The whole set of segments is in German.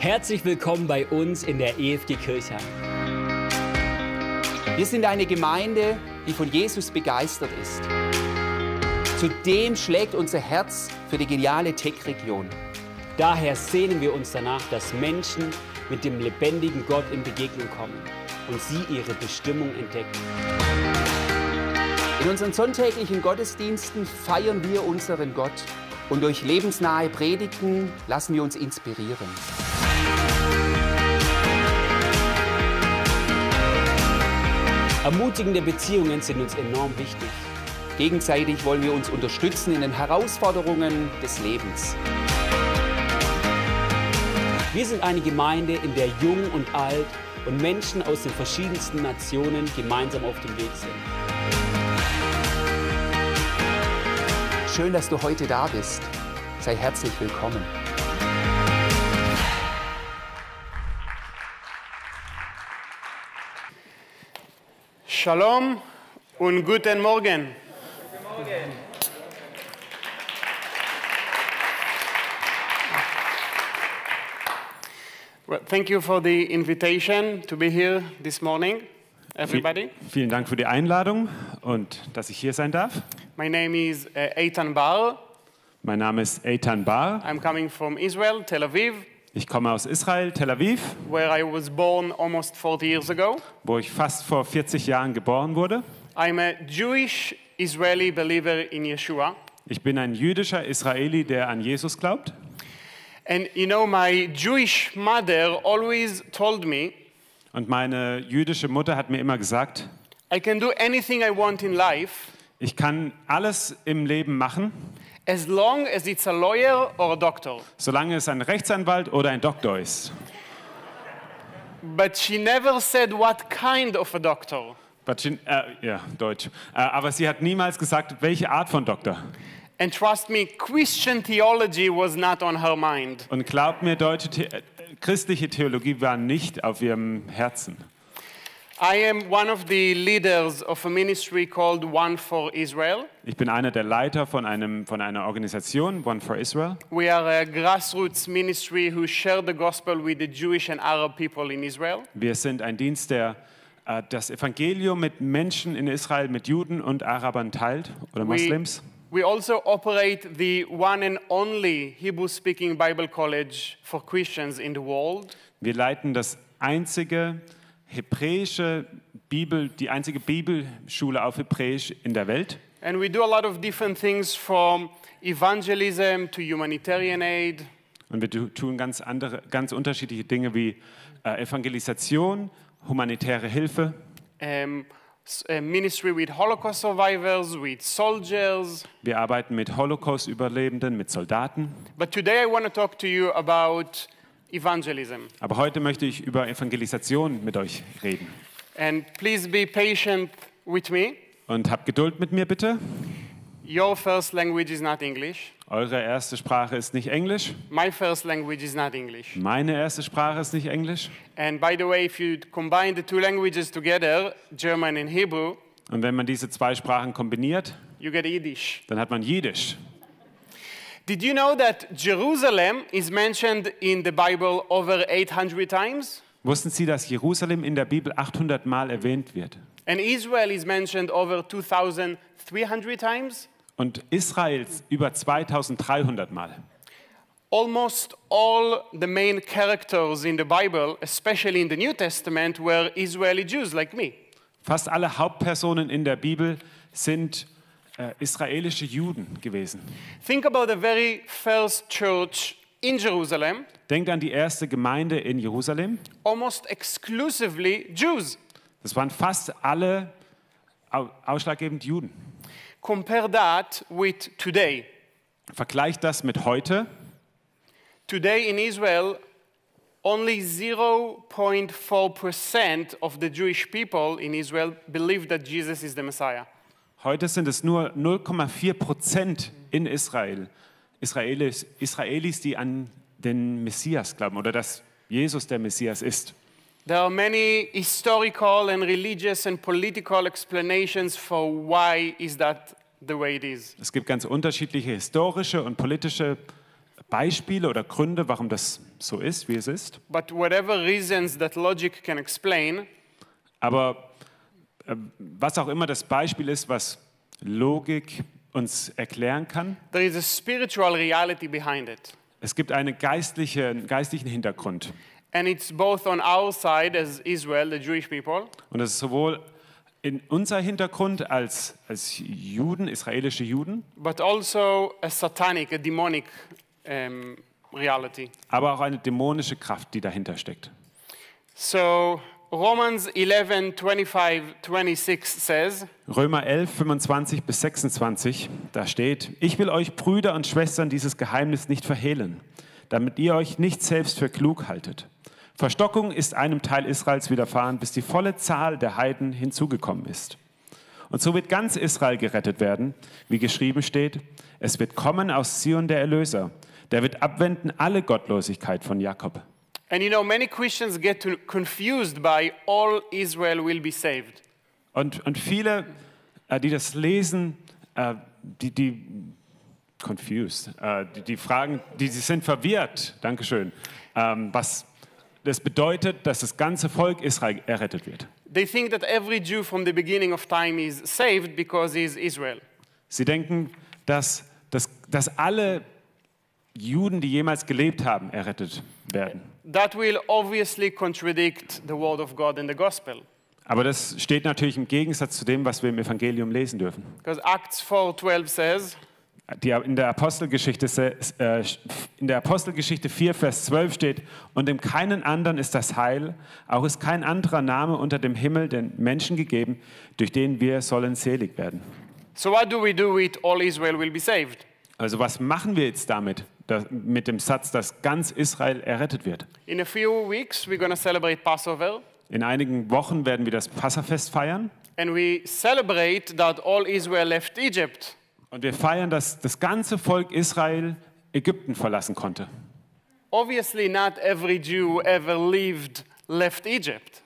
Herzlich willkommen bei uns in der EFG Kirchheim. Wir sind eine Gemeinde, die von Jesus begeistert ist. Zudem schlägt unser Herz für die geniale Tech-Region. Daher sehnen wir uns danach, dass Menschen mit dem lebendigen Gott in Begegnung kommen und sie ihre Bestimmung entdecken. In unseren sonntäglichen Gottesdiensten feiern wir unseren Gott und durch lebensnahe Predigten lassen wir uns inspirieren. Ermutigende Beziehungen sind uns enorm wichtig. Gegenseitig wollen wir uns unterstützen in den Herausforderungen des Lebens. Wir sind eine Gemeinde, in der Jung und Alt und Menschen aus den verschiedensten Nationen gemeinsam auf dem Weg sind. Schön, dass du heute da bist. Sei herzlich willkommen. Shalom und guten Morgen. Well, thank you for the invitation to be here this morning, everybody. Vielen Dank für die Einladung und dass ich hier sein darf. My name is uh, Eitan Bar. Mein Name ist Eitan Bar. I'm coming from Israel, Tel Aviv, Ich komme aus Israel, Tel Aviv, where I was born almost 40 years ago. wo ich fast vor 40 Jahren geboren wurde. I'm a Jewish Israeli believer in Yeshua. Ich bin ein jüdischer Israeli, der an Jesus glaubt. And you know, my Jewish mother always told me Und meine jüdische Mutter hat mir immer gesagt, I can do anything I want in life ich kann alles im Leben machen, as long as it's a lawyer or a doctor. solange es ein Rechtsanwalt oder ein Doktor ist. But she never said what kind of a doctor. But she- äh, ja, Deutsch. Äh, aber sie hat niemals gesagt, welche Art von Doktor. And trust me, Christian theology was not on her mind. Und glaubt mir, deutsche The äh, christliche Theologie war nicht auf ihrem Herzen. Ich bin einer der Leiter von, einem, von einer Organisation, One for Israel. We are a grassroots ministry who share the gospel with the Jewish and Arab people in Israel. Wir sind ein Dienst, der äh, das Evangelium mit Menschen in Israel, mit Juden und Arabern teilt oder We, Moslems. we also operate the one and only Hebrew speaking Bible college for Christians in the world. Wir leiten das einzige hebräische Bibel, die einzige Bibelschule auf Hebräisch in der Welt. And we do a lot of different things from evangelism to humanitarian aid. Und wir tu- tun ganz andere, ganz unterschiedliche Dinge wie äh, Evangelisation, humanitäre Hilfe. um, a ministry with Holocaust survivors, with soldiers. Wir arbeiten mit Holocaust-Überlebenden, mit Soldaten. But today I want to talk to you about evangelism. Aber heute möchte ich über Evangelisation mit euch reden. And please be patient with me. Und habt Geduld mit mir bitte. Your first language is not English. Eure erste Sprache ist nicht Englisch. My first language is not English. Meine erste Sprache ist nicht Englisch. And by the way, if you combine the two languages together, German and Hebrew, Und wenn man diese zwei Sprachen kombiniert, you get Yiddish. dann hat man Jiddisch. Did you know that Jerusalem is mentioned in the Bible over 800 times? Wussten Sie, dass Jerusalem in der Bibel 800 Mal erwähnt wird? And Israel is mentioned over 2,300 times? Und Israel über 2300 Mal. Almost all the main characters in the Bible, especially in the New Testament, were Israeli Jews like me. Fast alle Hauptpersonen in der Bibel sind äh, israelische Juden gewesen. Think about the very first church in Jerusalem, Denkt an die erste Gemeinde in Jerusalem. almost exclusively Jews. Das waren fast alle au- ausschlaggebend Juden. Compare that with today. Vergleicht das mit heute. Today in Israel, only 0.4% of the Jewish people in Israel believe that Jesus is the Messiah. Heute sind es nur 0,4 Prozent in Israel, Israelis, Israelis, die an den Messias glauben oder dass Jesus der Messias ist. There are many historical and religious and political explanations for why is that the way it is. Es gibt ganz unterschiedliche historische und politische Beispiele oder Gründe, warum das so ist, wie es ist. But whatever reasons that logic can explain, Aber was auch immer das Beispiel ist, was Logik uns erklären kann, there is a spiritual reality behind it. es gibt einen geistliche, geistlichen Hintergrund. And it's both on our side as Israel, the Jewish people, Und das ist sowohl in unser Hintergrund als, als Juden, israelische Juden, but also a satanic, a demonic um, reality. aber auch eine dämonische Kraft, die dahinter steckt. So Romans 11, 25, 26 says, Römer 11, 25 bis 26, da steht, ich will euch Brüder und Schwestern dieses Geheimnis nicht verhehlen, damit ihr euch nicht selbst für klug haltet. Verstockung ist einem Teil Israels widerfahren, bis die volle Zahl der Heiden hinzugekommen ist. Und so wird ganz Israel gerettet werden, wie geschrieben steht, es wird kommen aus Zion der Erlöser, der wird abwenden alle Gottlosigkeit von Jakob. And you know, many Christians get confused by all Israel will be saved. Und, und viele, äh, die das lesen, äh, die, die confused, äh, die, die fragen, die, sie sind verwirrt, Dankeschön, ähm, was das bedeutet, dass das ganze Volk Israel errettet wird. They think that every Jew from the beginning of time is saved because he is Israel. Sie denken, dass, dass, dass alle Juden, die jemals gelebt haben, errettet werden. That will obviously contradict the word of God in the gospel. Aber das steht natürlich im Gegensatz zu dem, was wir im Evangelium lesen dürfen. Because Acts 4:12 says, Die, in, der Apostelgeschichte, äh, in der Apostelgeschichte 4, Vers 12 steht, und dem keinen anderen ist das Heil, auch ist kein anderer Name unter dem Himmel den Menschen gegeben, durch den wir sollen selig werden. so what do we do with all Israel will be saved? Also was machen wir jetzt damit, da, mit dem Satz, dass ganz Israel errettet wird? In a few weeks we're going to celebrate Passover In einigen Wochen werden wir das Passafest feiern and we celebrate that all Israel left Egypt. und wir feiern, dass das ganze Volk Israel Ägypten verlassen konnte. Obviously not every Jew ever lived left Egypt.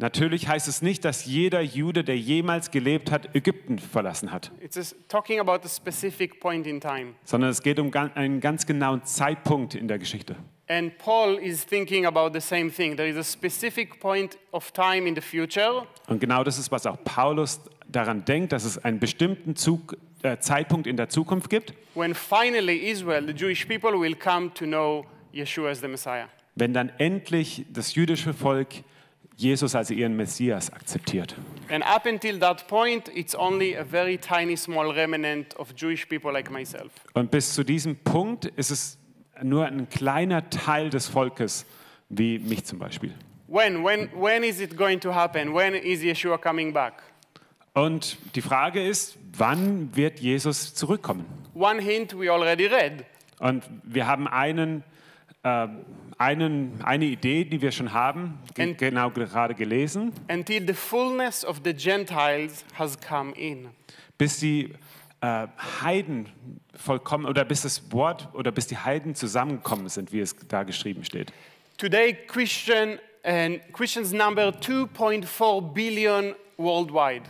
Natürlich heißt es nicht, dass jeder Jude, der jemals gelebt hat, Ägypten verlassen hat. It's a s- talking about a specific point in time. sondern es geht um einen ganz genauen Zeitpunkt in der Geschichte. And Paul is thinking about the same thing. There is a specific point of time in the future Und genau das ist, was auch Paulus daran denkt, dass es einen bestimmten Zug, äh, Zeitpunkt in der Zukunft gibt, when finally Israel, the Jewish people, will come to know Yeshua as the Messiah. wenn dann endlich das jüdische Volk Jesus als ihren Messias akzeptiert. And up until that point, it's only a very tiny, small remnant of Jewish people like myself. Und bis zu diesem Punkt ist es nur ein kleiner Teil des Volkes, wie mich zum Beispiel. When, when, when is it going to happen? When is Yeshua coming back? Und die Frage ist, wann wird Jesus zurückkommen? One hint we already read. Und wir haben einen, äh, einen, eine Idee, die wir schon haben, ge And- genau gerade gelesen, Until the fullness of the Gentiles has come in. bis die äh, Heiden vollkommen oder bis das Wort oder bis die Heiden zusammengekommen sind, wie es da geschrieben steht. Today, Christian and Christians number 2.4 billion worldwide.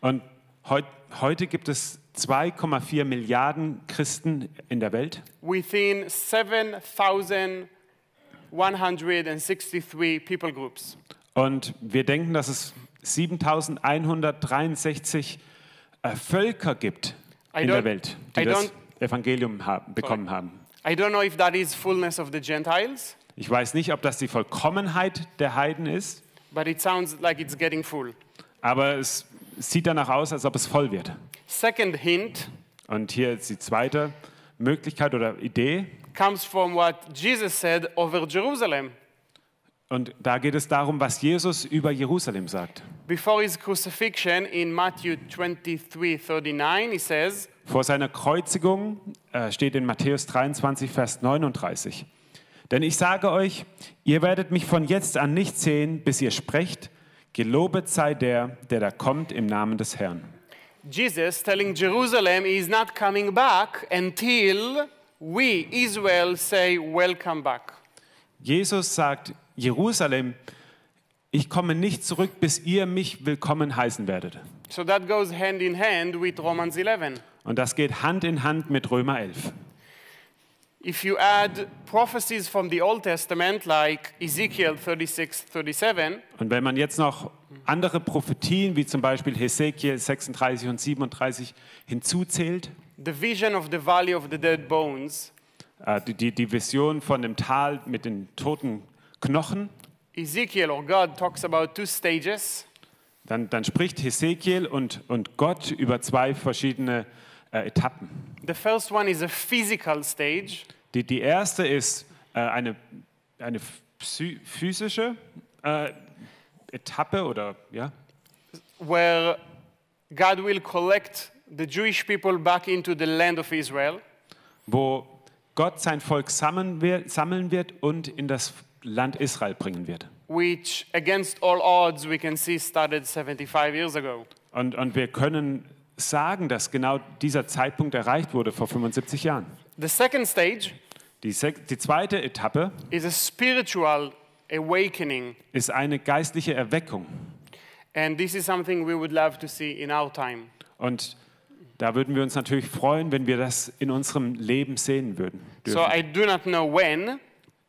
Und heut, heute gibt es 2,4 Milliarden Christen in der Welt within 7,163 people groups. und wir denken, dass es 7163 äh, Völker gibt in der Welt, die das Evangelium haben, bekommen haben. I don't know if that is fullness of the Gentiles, Ich weiß nicht, ob das die Vollkommenheit der Heiden ist, but it sounds like it's getting full. aber es sieht danach aus, als ob es voll wird. Second hint Und hier ist die zweite Möglichkeit oder Idee. Comes from what Jesus said over Jerusalem. Und da geht es darum, was Jesus über Jerusalem sagt. Before his crucifixion in Matthew 23 39, he says, Vor seiner Kreuzigung äh, steht in Matthäus 23, Vers 39. Denn ich sage euch, ihr werdet mich von jetzt an nicht sehen, bis ihr sprecht, gelobet sei der, der da kommt im Namen des Herrn. Jesus telling Jerusalem he is not coming back until we, Israel, say, Welcome back. Jesus sagt, Jerusalem, ich komme nicht zurück, bis ihr mich willkommen heißen werdet. So that goes hand in hand with Romans 11. Und das geht Hand in Hand mit Römer 11. if you add prophecies from the Old Testament, like Ezekiel 36 37, Und wenn man jetzt noch andere Prophetien, wie zum Beispiel Hesekiel 36 und 37, hinzuzählt, the vision of the valley of the dead bones, äh, die, die, die Vision von dem Tal mit den toten Knochen, Ezekiel or God talks about two stages. dann, dann spricht Hesekiel und, und Gott über zwei verschiedene äh, Etappen. The first one is a physical stage, Die, die erste ist äh, eine, eine physische äh, Etappe oder ja, where God will collect the Jewish people back into the land of Israel. wo Gott sein Volk sammeln wird, sammeln wird und in das Land Israel bringen wird. which against all odds we can see started 75 years ago. Und, und wir können sagen, dass genau dieser Zeitpunkt erreicht wurde vor 75 Jahren. The second stage Die, die zweite Etappe is a spiritual awakening, ist eine geistliche Erweckung. and this is something we would love to see in our time. Und da würden wir uns natürlich freuen, wenn wir das in unserem Leben sehen würden. So Dürfen. I do not know when,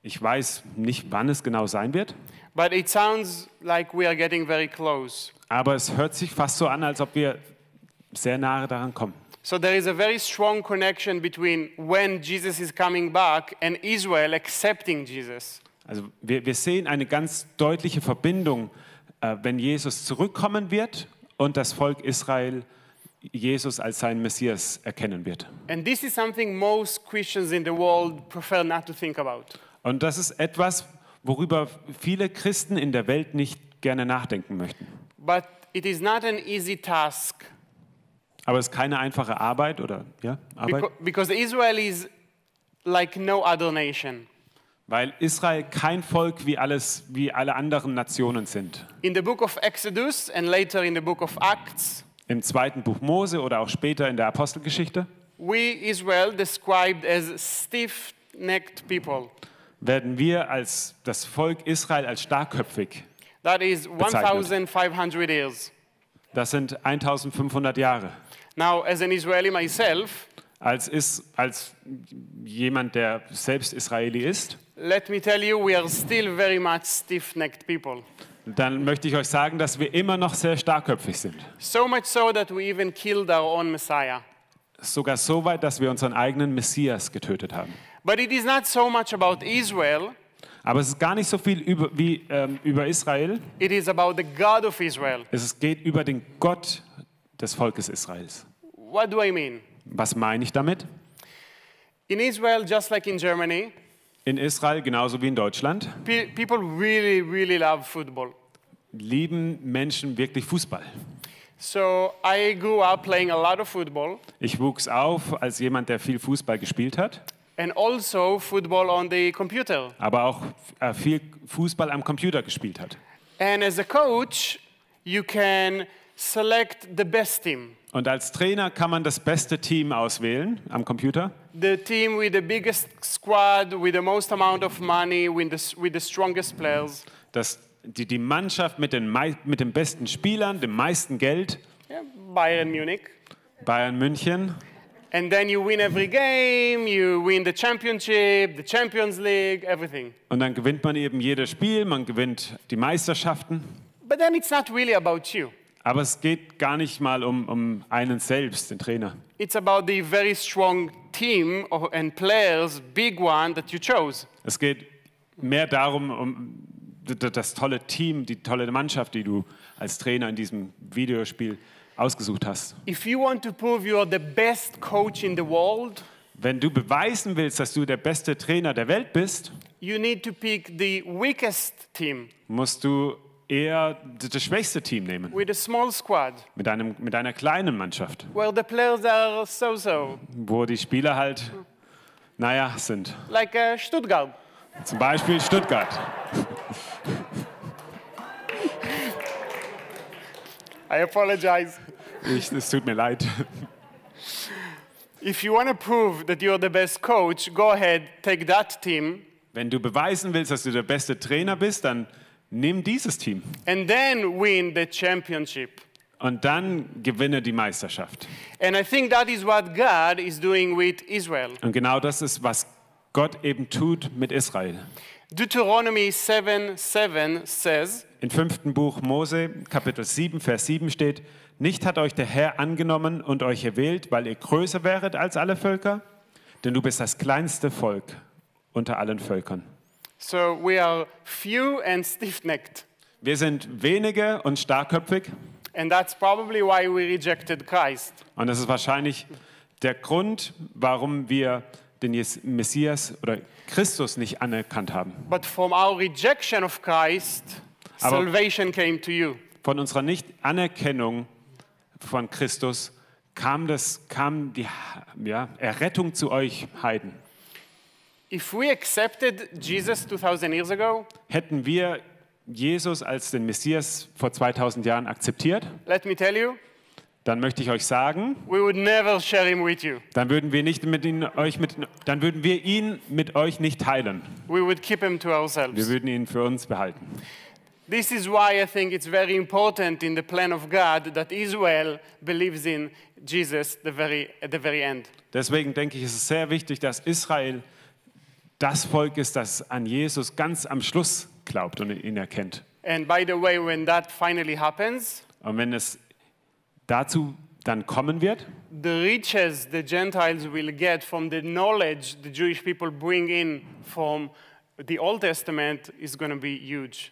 Ich weiß nicht, wann es genau sein wird, but it sounds like we are getting very close. aber es hört sich fast so an, als ob wir sehr nahe daran kommen. So there is a very strong connection between when Jesus is coming back and Israel accepting Jesus. Also wir, wir sehen eine ganz deutliche Verbindung, äh, wenn Jesus zurückkommen wird und das Volk Israel Jesus als seinen Messias erkennen wird. And this is something most Christians in the world prefer not to think about. Und das ist etwas, worüber viele Christen in der Welt nicht gerne nachdenken möchten. But it is not an easy task Aber es ist keine einfache Arbeit oder ja, Arbeit, Beca- because Israel is like no other nation. weil Israel kein Volk wie alles wie alle anderen Nationen sind. In the book of Exodus and later in the book of Acts, Im zweiten Buch Mose oder auch später in der Apostelgeschichte we Israel described as stiff-necked people. werden wir als das Volk Israel als starkköpfig. That is Bezeichnet. 1,500 years. Das sind 1500 Jahre. Now, as an Israeli myself, Als, ist, als jemand, der selbst Israeli ist, let me tell you, we are still very much stiff-necked people. Dann möchte ich euch sagen, dass wir immer noch sehr starkköpfig sind. So much so that we even killed our own Messiah. Sogar so weit, dass wir unseren eigenen Messias getötet haben. But it is not so much about Israel, Aber es ist gar nicht so viel über, wie ähm, über Israel. it is about the God of Israel. Es geht über den Gott des Volkes Israels. What do I mean? Was meine ich damit? In Israel, just like in Germany, In Israel, genauso wie in Deutschland, pe- people really, really love football. Lieben Menschen wirklich Fußball. So I grew up playing a lot of football Ich wuchs auf als jemand, der viel Fußball gespielt hat, and also football on the computer. aber auch äh, viel Fußball am Computer gespielt hat. And as a coach, you can select the best team, Und als Trainer kann man das beste Team auswählen am Computer. the team with the biggest squad, with the most amount of money, with the, with the strongest players. Das, die, die Mannschaft mit den, mit den besten Spielern, dem meisten Geld, Yeah, Bayern Munich. Bayern München. And then you win every game, you win the championship, the Champions League, everything. Und dann gewinnt man eben jedes Spiel, man gewinnt die Meisterschaften. But then it's not really about you. Aber es geht gar nicht mal um, um einen selbst, den Trainer. It's about the very strong team and players, big one that you chose. Es geht mehr darum, um das tolle Team, die tolle Mannschaft, die du als Trainer in diesem Videospiel ausgesucht hast. If you want to prove you are the best coach in the world, Wenn du beweisen willst, dass du der beste Trainer der Welt bist, you need to pick the weakest team musst du eher das schwächste Team nehmen, with a small squad mit, einem, mit einer kleinen Mannschaft, where the players are so so, wo die Spieler halt, naja, sind. like uh, Stuttgart. Zum Beispiel Stuttgart. I apologize. Ich, es tut mir leid. If you want to prove that you're the best coach, go ahead, take that team, Wenn du beweisen willst, dass du der beste Trainer bist, dann nimm dieses Team and then win the championship. und dann gewinne die Meisterschaft. And I think that is what God is doing with Israel. Und genau das ist, was Gott eben tut mit Israel. Deuteronomy 7 7 says, Im fünften Buch Mose, Kapitel 7, Vers 7 steht, nicht hat euch der Herr angenommen und euch erwählt, weil ihr größer wäret als alle Völker, denn du bist das kleinste Volk unter allen Völkern. So we are few and stiff necked. Wir sind wenige und starkköpfig And that's probably why we rejected Christ. und das ist wahrscheinlich der Grund, warum wir den Messias oder Christus nicht anerkannt haben. But from our rejection of Christ, Aber- salvation came to you. Von unserer Nicht-Anerkennung von Christus kam, das, kam die ja, Errettung zu euch Heiden. If we accepted Jesus 2000 years ago, Hätten wir Jesus als den Messias vor 2000 Jahren akzeptiert, let me tell you, dann möchte ich euch sagen, we would never share him with you. dann würden wir nicht mit ihn, euch mit, dann würden wir ihn mit euch nicht teilen. We would keep him to Wir ourselves. würden ihn für uns behalten. This is why I think it's very important in the plan of God that Israel believes in Jesus the very, at the very end. Deswegen denke ich, ist es sehr wichtig, dass Israel das Volk ist, das an Jesus ganz am Schluss glaubt und ihn erkennt. And by the way, when that finally happens, Und wenn es dazu dann kommen wird, the riches the Gentiles will get from the knowledge the Jewish people bring in from the Old Testament is going to be huge.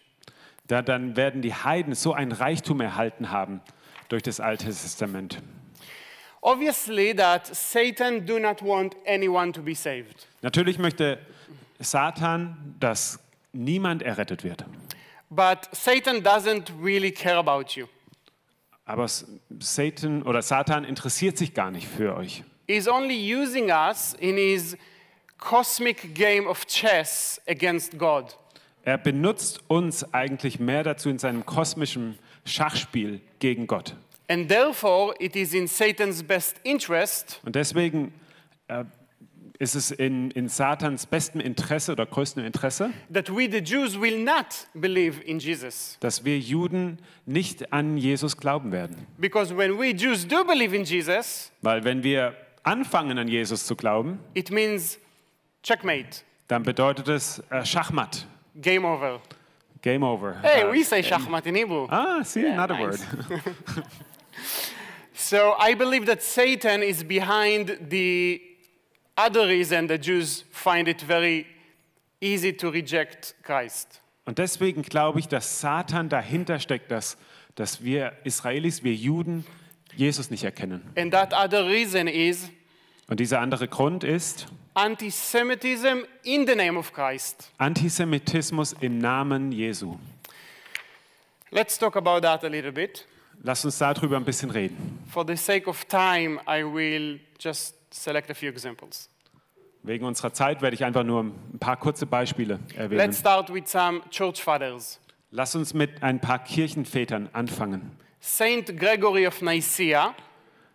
Da, dann werden die Heiden so ein Reichtum erhalten haben durch das Alte Testament. Obviously, that Satan do not want anyone to be saved. Natürlich möchte Satan, dass niemand errettet wird. But Satan doesn't really care about you. Aber Satan oder Satan interessiert sich gar nicht für euch. He's only using us in his cosmic game of chess against God. Er benutzt uns eigentlich mehr dazu in seinem kosmischen Schachspiel gegen Gott. And therefore, it is in Satan's best interest Und deswegen äh, ist es in, in Satans bestem Interesse oder größtem Interesse, that we, the Jews, will not believe in Jesus. dass wir Juden nicht an Jesus glauben werden. Because when we Jews do believe in Jesus, Weil wenn wir anfangen an Jesus zu glauben, it means checkmate, dann bedeutet es äh, Schachmatt, game over. Game over. Hey, Äh, we say shachmat in Hebrew. ah, see, another nice. word. So I believe that Satan is behind the other reason the Jews find it very easy to reject Christ. Und deswegen glaube ich, dass Satan dahinter steckt, dass, dass wir Israelis, wir Juden, Jesus nicht erkennen. And that other reason is Und dieser andere Grund ist anti-Semitism in the name of Christ. Antisemitismus im Namen Jesu. Let's talk about that a little bit. Lass uns darüber ein bisschen reden. For the sake of time, I will just select a few examples. Wegen unserer Zeit werde ich einfach nur ein paar kurze Beispiele erwähnen. Let's start with some church fathers. Lass uns mit ein paar Kirchenvätern anfangen. Saint Gregory of Nicaea,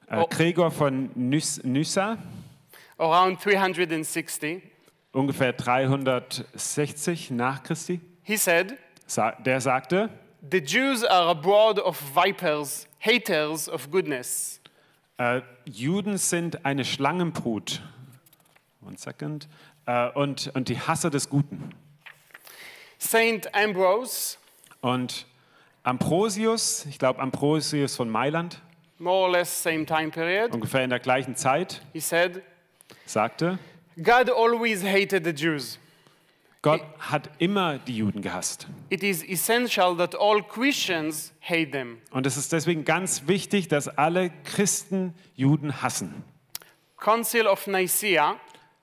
Äh. Gregor von Nys Nyssa, around 360, ungefähr 360 nach Christi, he said, sa der sagte, The Jews are a brood of vipers, haters of goodness. äh, Juden sind eine Schlangenbrut. One second. Äh, und, und die Hasser des Guten. Saint Ambrose, Und Ambrosius, ich glaube Ambrosius von Mailand, more or less same time period, ungefähr in der gleichen Zeit, he said, sagte, God always hated the Jews. Gott hat immer die Juden gehasst. It is essential that all Christians hate them. Und es ist deswegen ganz wichtig, dass alle Christen Juden hassen. Council of Nicaea,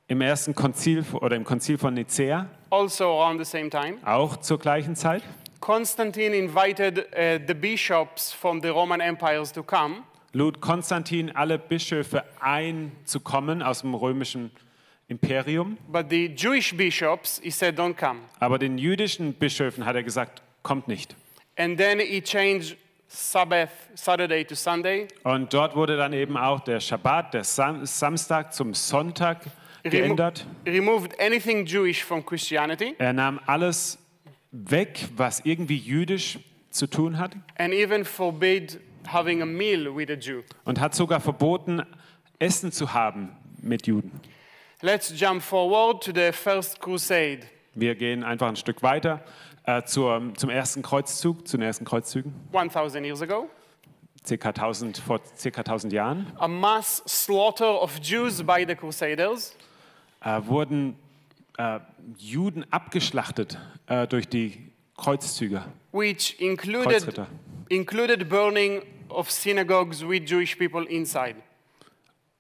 Im ersten Konzil oder im Konzil von Nicäa, also around the same time, auch zur gleichen Zeit, Constantine invited uh, the bishops from the Roman empires to come, lud Konstantin alle Bischöfe ein, zu kommen aus dem römischen Imperium. but the Jewish bishops, he said, don't come. Aber den jüdischen Bischöfen hat er gesagt, kommt nicht. And then he changed Sabbath, Saturday to Sunday, Und dort wurde dann eben auch der Schabbat, der Sam Samstag zum Sonntag remo- geändert. removed anything Jewish from Christianity, Er nahm alles weg, was irgendwie jüdisch zu tun hat and even forbade having a meal with a Jew. und hat sogar verboten, Essen zu haben mit Juden. Let's jump forward to the first crusade. Wir gehen einfach ein Stück weiter äh, zur, zum ersten Kreuzzug, zu den ersten Kreuzzügen, 1000 years ago. circa 1000, vor circa 1000 Jahren, A mass slaughter of Jews by the Crusaders. äh, wurden äh, Juden abgeschlachtet äh, durch die Kreuzzüge, which included, Kreuzritter. included burning of synagogues with Jewish people inside.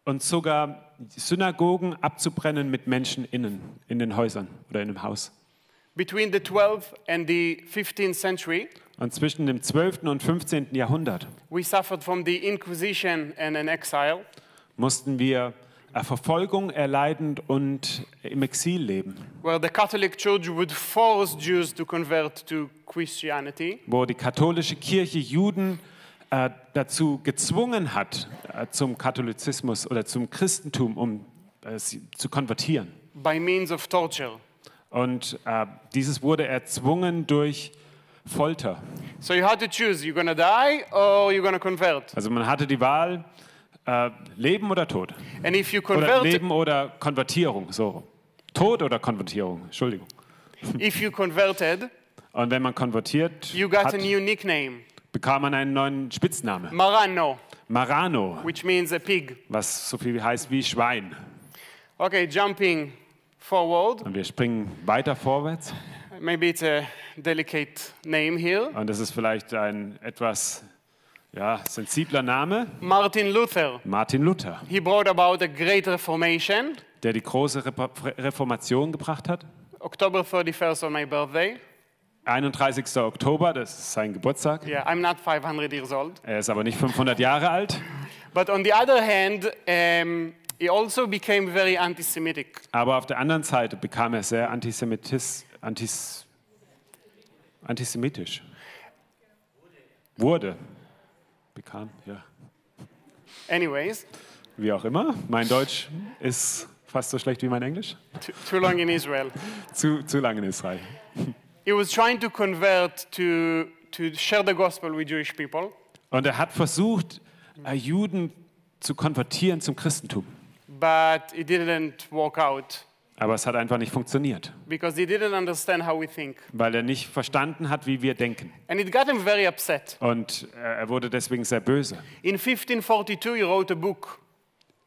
Und sogar Synagogen abzubrennen mit Menschen innen, in den Häusern oder in dem Haus. Between the 12th and the 15th century, Und zwischen dem 12. und 15. Jahrhundert we suffered from the Inquisition and an exile. mussten wir äh, Verfolgung erleiden und im Exil leben, where the Catholic Church would force Jews to convert to Christianity. wo die katholische Kirche Juden äh, dazu gezwungen hat, äh, zum Katholizismus oder zum Christentum, um äh, zu konvertieren. by means of torture. Und äh, dieses wurde erzwungen durch Folter. So you had to choose you're to die or you're to convert. Also man hatte die Wahl, äh, Leben oder Tod. And if you Oder convert, Leben oder Konvertierung, so. Tod oder Konvertierung, Entschuldigung. if you converted, Und wenn man konvertiert you got hat, a new nickname, bekam man einen neuen Spitzname. Marano, Marano, which means a pig. was so viel heißt wie Schwein. Okay, jumping forward. Und wir springen weiter vorwärts. Maybe it's a delicate name here. Und das ist vielleicht ein etwas ja, sensibler Name. Martin Luther. Martin Luther, He brought about a great reformation. der die große Repo- Reformation gebracht hat. October 31st on my birthday. 31. Oktober, das ist sein Geburtstag. Yeah, I'm not 500 years old. Er ist aber nicht 500 Jahre alt. But on the other hand, um, he also became very anti Semitic. Aber auf der anderen Seite bekam er sehr antisemitis, antis, antisemitisch. Wurde. Bekam, ja. Anyways, Wie auch immer. Mein Deutsch ist fast so schlecht wie mein Englisch. too, too long in Israel. Zu, zu lange in Israel. He was trying to convert to, to share the gospel with Jewish people, Und er hat versucht, äh, Juden zu konvertieren zum Christentum. but it didn't work out Aber es hat einfach nicht funktioniert, because he didn't understand how we think. weil er nicht verstanden hat, wie wir denken. And it got him very upset. Und äh, er wurde deswegen sehr böse. In 1542, he wrote a book.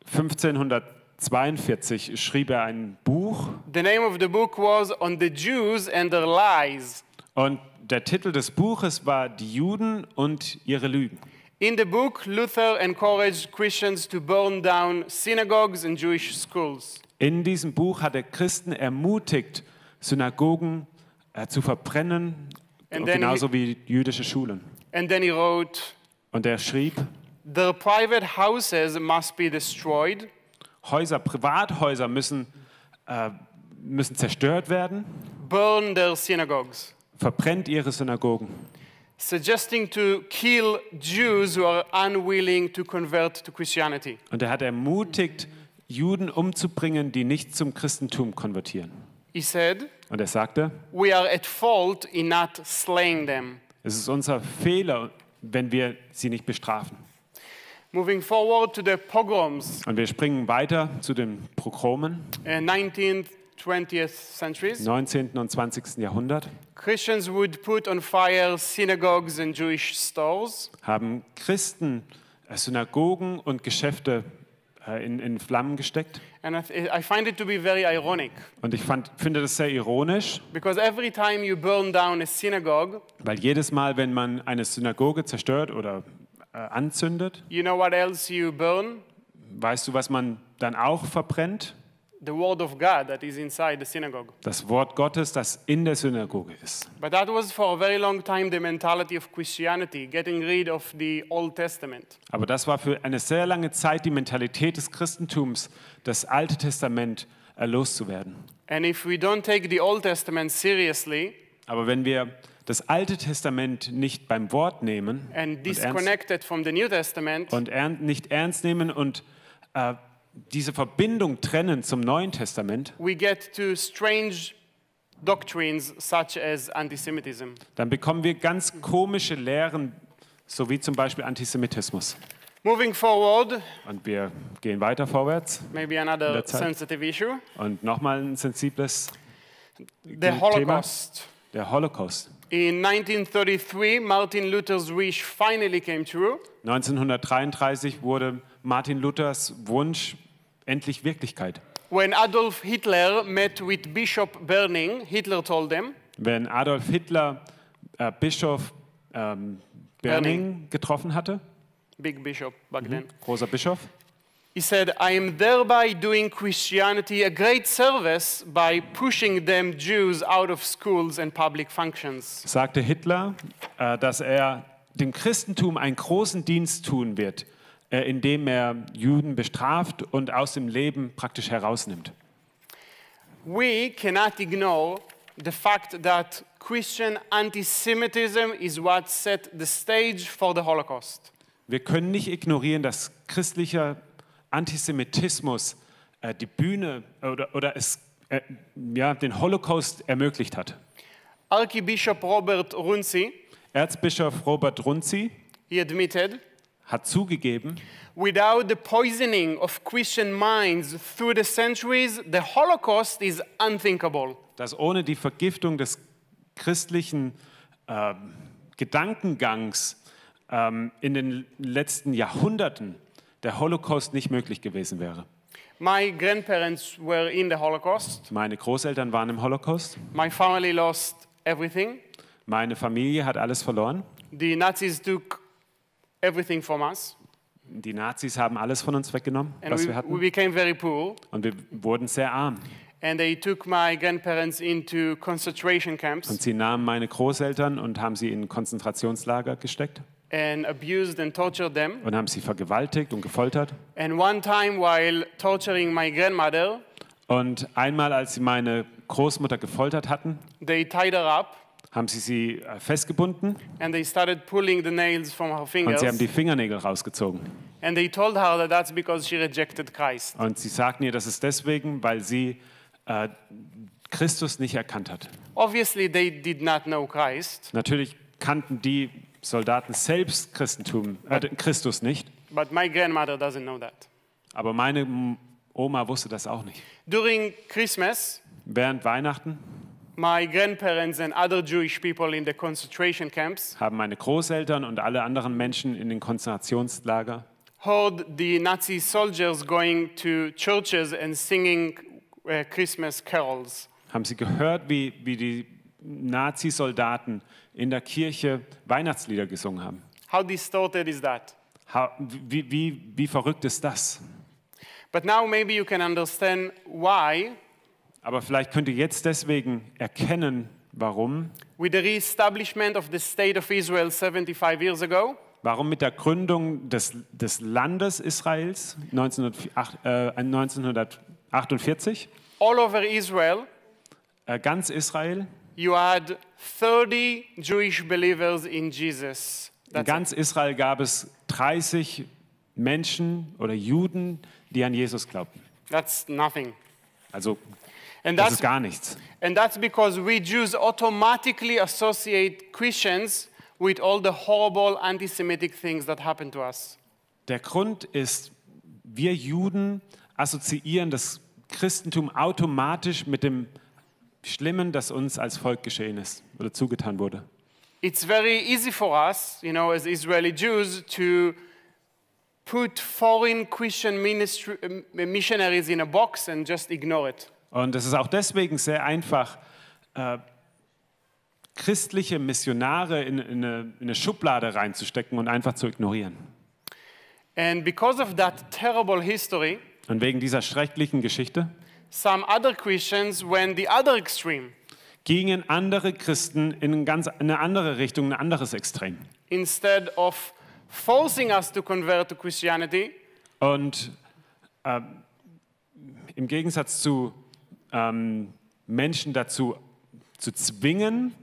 1542 schrieb er ein Buch The name of the book was On the Jews and Their Lies. und der Titel des Buches war Die Juden und ihre Lügen. In the book, Luther encouraged Christians to burn down synagogues and Jewish schools. In diesem Buch hat er Christen ermutigt, Synagogen äh, zu verbrennen, genauso wie jüdische Schulen. And then he wrote, Und er schrieb, Their private houses must be destroyed, Häuser, Privathäuser müssen, äh, müssen zerstört werden, burn their synagogues, verbrennt ihre Synagogen. suggesting to kill Jews who are unwilling to convert to Christianity. Und er hat ermutigt, Juden umzubringen, die nicht zum Christentum konvertieren. He said, Und er sagte, We are at fault in not slaying them. es ist unser Fehler, wenn wir sie nicht bestrafen. Moving forward to the pogroms, Und wir springen weiter zu den Progromen, uh, 19th, 20th centuries. 19. und 20. Jahrhundert, Christians would put on fire synagogues and Jewish stores. haben Christen äh, Synagogen und Geschäfte äh, in, in Flammen gesteckt. And I, th- I find it to be very ironic Und ich fand, finde das sehr ironisch, because every time you burn down a synagogue, weil jedes Mal, wenn man eine Synagoge zerstört oder äh, anzündet, you know what else you burn? weißt du, was man dann auch verbrennt? The word of God that is inside the synagogue. Das Wort Gottes, das in der Synagoge ist. But that was for a very long time the mentality of Christianity, getting rid of the Old Testament. Aber das war für eine sehr lange Zeit die Mentalität des Christentums, das Alte Testament äh, loszuwerden. And if we don't take the Old Testament seriously Aber wenn wir das Alte Testament nicht beim Wort nehmen and und, ernst, disconnected from the New Testament, und ern, nicht ernst nehmen und äh, diese Verbindung trennen zum Neuen Testament, we get to strange doctrines such as anti-Semitism. dann bekommen wir ganz komische Lehren, so wie zum Beispiel Antisemitismus. Moving forward, Und wir gehen weiter vorwärts. maybe another sensitive issue Und nochmal ein sensibles, the Thema. Holocaust. der Holocaust. In 1933, Martin Luther's wish finally came true. 1933 wurde Martin Luthers Wunsch endlich Wirklichkeit. When Adolf Hitler met with Bishop Berning, Hitler told them, Wenn Adolf Hitler äh, Bischof ähm, Berning. Getroffen hatte, big bishop back then, großer Bischof, he said, I am thereby doing Christianity a great service by pushing them Jews out of schools and public functions. sagte Hitler, äh, dass er dem Christentum einen großen Dienst tun wird, äh, indem er Juden bestraft und aus dem Leben praktisch herausnimmt. We cannot ignore the fact that Christian anti Semitism is what set the stage for the Holocaust. Wir können nicht ignorieren, dass christlicher Antisemitismus äh, die Bühne oder, oder es, äh, ja, den Holocaust ermöglicht hat. Archbishop Robert Runzi, Erzbischof Robert Runzi he admitted, hat zugegeben, without the poisoning of Christian minds through the centuries, the Holocaust is unthinkable. dass ohne die Vergiftung des christlichen ähm, Gedankengangs ähm, in den letzten Jahrhunderten der Holocaust nicht möglich gewesen wäre. My grandparents were in the Holocaust. Meine Großeltern waren im Holocaust, My family lost everything. meine Familie hat alles verloren, The Nazis took everything from us, die Nazis haben alles von uns weggenommen, and was we, wir we hatten, became very poor. und wir wurden sehr arm. And they took my grandparents into concentration Und camps sie nahmen meine Großeltern und haben sie in Konzentrationslager gesteckt and abused and tortured them. und haben sie vergewaltigt und gefoltert. And one time, while torturing my grandmother, Und einmal, als sie meine Großmutter gefoltert hatten, they tied her up haben sie sie äh, festgebunden and they started pulling the nails from her und fingers. sie haben die Fingernägel rausgezogen. And they told her that that's because she rejected Christ. Und sie sagten ihr, das ist deswegen, weil sie äh, Christus nicht erkannt hat. Obviously, they did not know Christ, Natürlich kannten die Soldaten selbst Christentum, äh, Christus nicht, but my grandmother doesn't know that. aber meine Oma wusste das auch nicht. During Christmas, Während Weihnachten my grandparents and other Jewish people in the concentration camps haben meine Großeltern und alle anderen Menschen in den Konzentrationslager heard the Nazi soldiers going to churches and singing uh, Christmas carols. haben sie gehört, wie, wie die Nazi-Soldaten in der Kirche Weihnachtslieder gesungen haben. How distorted is that? Ha- Wie, wie, wie verrückt ist das? But now maybe you can understand why, Aber vielleicht könnt ihr jetzt deswegen erkennen, warum. with the re-establishment of the state of Israel 75 years ago, Warum mit der Gründung des, des Landes Israels 1908, äh, 1948 all over Israel, äh, ganz Israel, you had 30 Jewish believers in Jesus. in ganz Israel gab es 30 Menschen oder Juden, die an Jesus glaubten. That's nothing. Also And das that's, ist gar nichts. and that's because we Jews automatically associate Christians with all the horrible anti Semitic things that happen to us. Der Grund ist, wir Juden assoziieren das Christentum automatisch mit dem Schlimmen, das uns als Volk geschehen ist oder zugetan wurde. It's very easy for us, you know, as Israeli Jews, to put foreign Christian ministry, um, missionaries in a box and just ignore it. Und es ist auch deswegen sehr einfach, äh, christliche Missionare in, in, eine, in eine Schublade reinzustecken und einfach zu ignorieren. And because of that terrible history, Und wegen dieser schrecklichen Geschichte some other Christians went the other extreme. gingen andere Christen in eine ganz eine andere Richtung, ein anderes Extrem. Instead of forcing us to convert to Christianity, Und ähm, im Gegensatz zu ähm, Menschen dazu zu zwingen,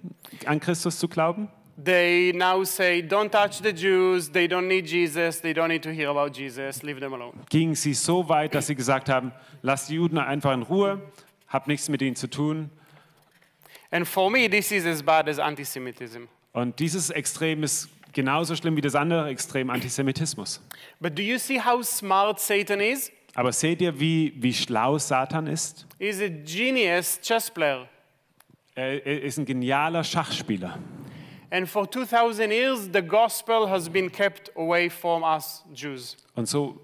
an Christus zu glauben, they now say, don't touch the Jews, they don't need Jesus, they don't need to hear about Jesus, leave them alone. gingen sie so weit, dass sie gesagt haben, lasst die Juden einfach in Ruhe, habt nichts mit ihnen zu tun. And for me, this is as bad as anti Semitism. Und dieses Extrem ist genauso schlimm wie das andere Extrem Antisemitismus. But do you see how smart Satan is? Aber seht ihr, wie, wie schlau Satan ist? He's a genius chess player. Er er ist ein genialer Schachspieler. And for 2000 years, the gospel has been kept away from us Jews. Und so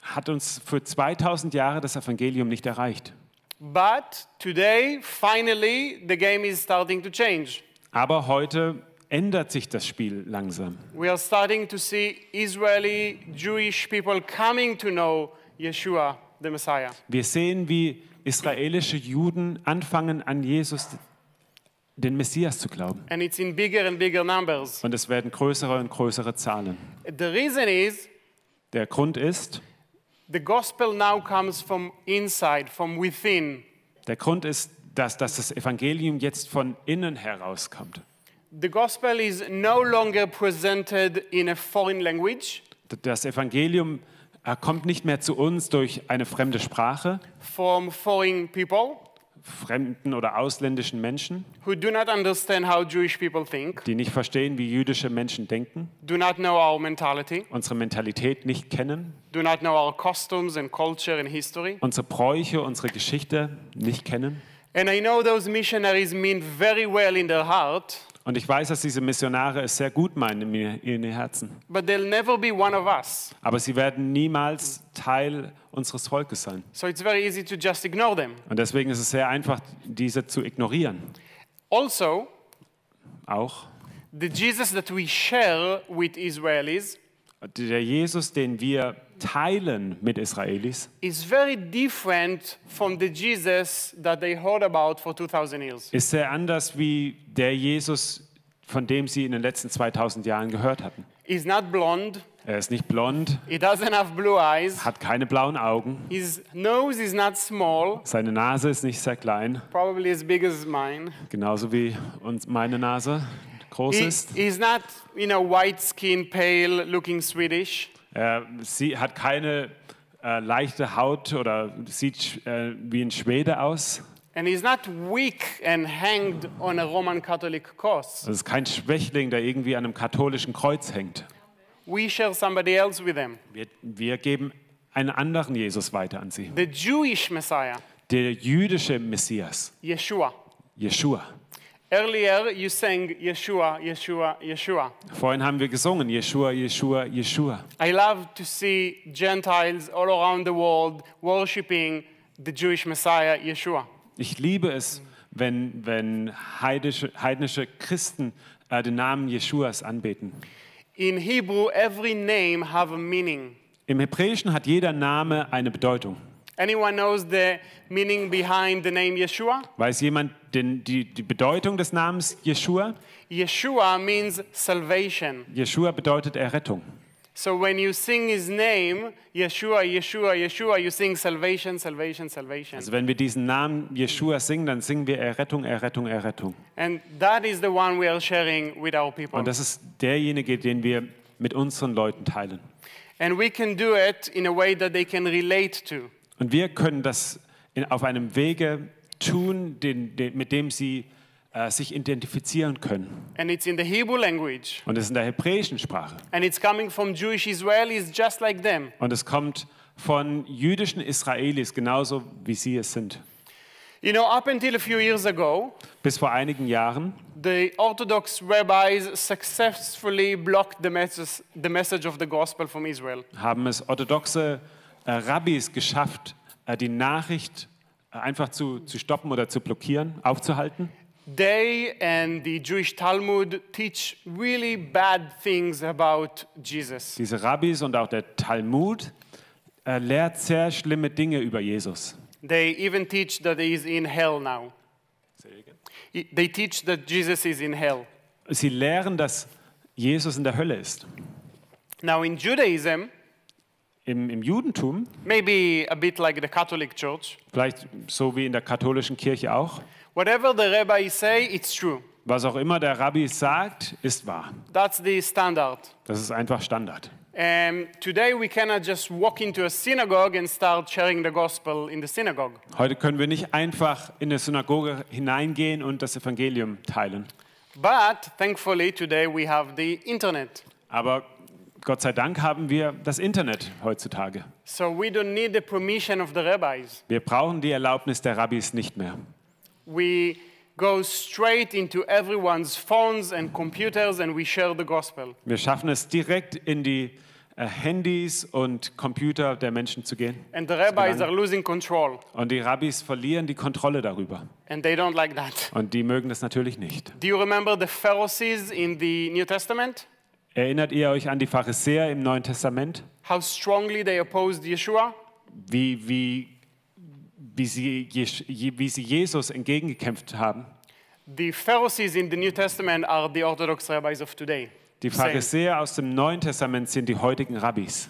hat uns für 2000 Jahre das Evangelium nicht erreicht. But today, finally, the game is starting to change. Aber heute ändert sich das Spiel langsam. We are starting to see Israeli Jewish people coming to know Yeshua, the Messiah. Wir sehen, wie israelische Juden anfangen, an Jesus, den Messias, zu glauben. And it's in bigger and bigger numbers. Und es werden größere und größere Zahlen. The reason is Der Grund ist, the gospel now comes from inside, from within. der Grund ist, dass, dass das Evangelium jetzt von innen herauskommt. The gospel is no longer presented in a foreign language, Das Evangelium äh, kommt nicht mehr zu uns durch eine fremde Sprache, from foreign people fremden oder ausländischen Menschen, who do not understand how Jewish people think, die nicht verstehen, wie jüdische Menschen denken, do not know our mentality, unsere Mentalität nicht kennen, do not know our customs and culture and history. unsere Bräuche, unsere Geschichte nicht kennen. And I know those missionaries mean very well in their heart, Und ich weiß, dass diese Missionare es sehr gut meinen in ihren Herzen. but they'll never be one of us. Aber sie werden niemals Teil unseres Volkes sein. So it's very easy to just ignore them. Und deswegen ist es sehr einfach, diese zu ignorieren. Also, Auch the Jesus that we share with Israelis der Jesus, den wir teilen mit Israelis, is very different from the Jesus that they heard about for 2000 years. ist sehr anders wie der Jesus, von dem sie in den letzten 2000 Jahren gehört hatten. He's not blonde, Er ist nicht blond, he doesn't have blue eyes, hat keine blauen Augen, his nose is not small, seine Nase ist nicht sehr klein, probably as big as mine. genauso wie uns meine Nase groß He, ist. he's not, you know, white skin, pale, looking Swedish. Er sie hat keine äh, leichte Haut oder sieht äh, wie ein Schwede aus. And he's not weak and hanged on a Roman Catholic cross. Das ist kein Schwächling, der irgendwie an einem katholischen Kreuz hängt. We share somebody else with them. Wir, wir geben einen anderen Jesus weiter an sie. The Jewish Messiah, Der jüdische Messias, Yeshua. Jeshua. Earlier, you sang Yeshua, Yeshua, Yeshua. Vorhin haben wir gesungen, Jeshua, Jeshua, Jeshua. I love to see Gentiles all around the world worshiping the Jewish Messiah, Yeshua. Ich liebe es, wenn, wenn heidische, heidnische Christen äh, den Namen Jeschuas anbeten. In Hebrew, every name have a meaning. Im Hebräischen hat jeder Name eine Bedeutung. Anyone knows the meaning behind the name Yeshua? Weiß jemand den, die, die Bedeutung des Namens Jeshua? Yeshua means salvation. Jeshua bedeutet Errettung. So when you sing his name, Yeshua, Yeshua, Yeshua, you sing salvation, salvation, salvation. Also wenn wir diesen Namen Jeshua singen, dann singen wir Errettung, Errettung, Errettung. And that is the one we are sharing with our people. Und das ist derjenige, den wir mit unseren Leuten teilen. And we can do it in a way that they can relate to. Und wir können das in, auf einem Wege tun, den, den, mit dem sie äh, sich identifizieren können. And it's in the Hebrew language. Und es ist in der hebräischen Sprache. And it's coming from Jewish Israelis just like them. Und es kommt von jüdischen Israelis, genauso wie sie es sind. You know, up until a few years ago, Bis vor einigen Jahren the Orthodox rabbis successfully blocked the message, the message of the gospel from Israel. haben es orthodoxe äh, Rabbis geschafft, äh, die Nachricht äh, einfach zu, zu stoppen oder zu blockieren, aufzuhalten. They and the Jewish Talmud teach really bad things about Jesus. Diese Rabbis und auch der Talmud äh, lehrt sehr schlimme Dinge über Jesus. They even teach that he is in hell now. They teach that Jesus is in hell. Sie lehren, dass Jesus in der Hölle ist. Now, in Judaism, Im, Im Judentum, maybe a bit like the Catholic Church, vielleicht so wie in der katholischen Kirche auch, whatever the rabbis say, it's true. was auch immer der Rabbi sagt, ist wahr. That's the standard. Das ist einfach Standard. And today we cannot just walk into a synagogue and start sharing the gospel in the synagogue. Heute können wir nicht einfach in eine Synagoge hineingehen und das Evangelium teilen. But thankfully, today we have the internet. Aber Gott sei Dank haben wir das Internet heutzutage. So we don't need the permission of the rabbis. Wir brauchen die Erlaubnis der Rabbis nicht mehr. We go straight into everyone's phones and computers and we share the gospel. Wir schaffen es direkt in die äh, Handys und Computer der Menschen zu gehen. And the rabbis are losing control. Und die Rabbis verlieren die Kontrolle darüber. And they don't like that. Und die mögen das natürlich nicht. Do you remember the Pharisees in the New Testament? Erinnert ihr euch an die Pharisäer im Neuen Testament? How strongly they opposed Yeshua? Wie, wie, wie, sie, wie sie Jesus entgegengekämpft haben? The Pharisees in the New Testament are the Orthodox rabbis of today. Die. Pharisäer aus dem Neuen Testament sind die heutigen Rabbis.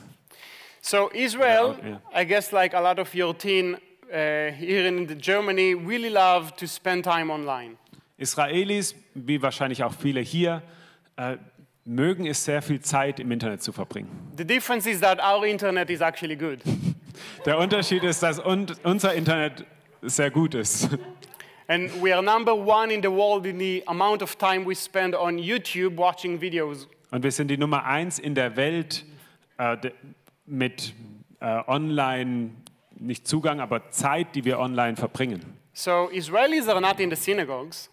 So Israel, Yeah, I guess like a lot of your teen uh, here in Germany, really love to spend time online. Israelis, wie wahrscheinlich auch viele hier, äh, mögen es sehr viel Zeit im Internet zu verbringen. The difference is that our internet is actually good. Der Unterschied ist, dass un unser Internet sehr gut ist. And we are number one in the world in the amount of time we spend on YouTube watching videos. Und wir sind die Nummer eins in der Welt äh, mit äh, Online, nicht Zugang, aber Zeit, die wir online verbringen. So Israelis are not in the synagogues,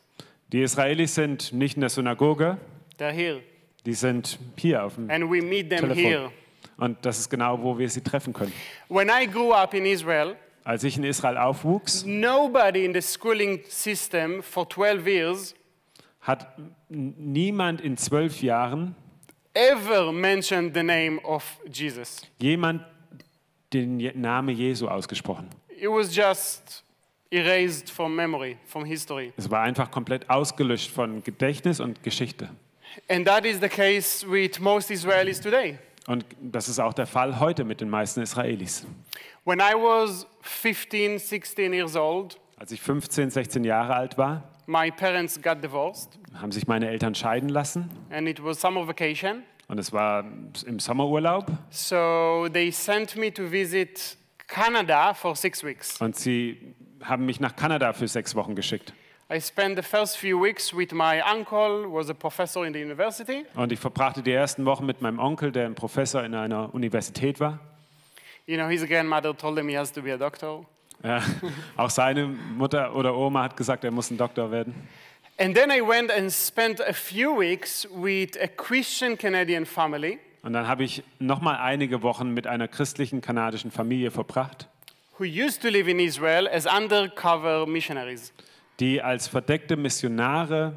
Die Israelis sind nicht in der Synagoge, they're here. Die sind hier auf dem And we meet them Telefon. here. Und das ist genau, wo wir sie treffen können. When I grew up in Israel, Als ich in Israel aufwuchs, nobody in the schooling system for 12 years hat niemand in zwölf Jahren ever mentioned the name of Jesus. jemand den Namen Jesu ausgesprochen. It was just erased from memory, from history. Es war einfach komplett ausgelöscht von Gedächtnis und Geschichte. And that is the case with most Israelis today. Und das ist auch der Fall heute mit den meisten Israelis. When I was 15, 16 years old, Als ich 15, 16 Jahre alt war, my parents got divorced, haben sich meine Eltern scheiden lassen and it was summer vacation. und es war im Sommerurlaub So they sent me to visit Canada for six weeks. und sie haben mich nach Kanada für sechs Wochen geschickt. I spent the first few weeks with my uncle, who was a professor in the university. Und ich verbrachte die ersten Wochen mit meinem Onkel, der ein Professor in einer Universität war. You know, his grandmother told him he has to be a doctor. Ja, auch seine Mutter oder Oma hat gesagt, er muss ein Doktor werden. And then I went and spent a few weeks with a Christian Canadian family Und dann habe ich noch mal einige Wochen mit einer christlichen kanadischen Familie verbracht, who used to live in Israel as undercover missionaries. Die als verdeckte Missionare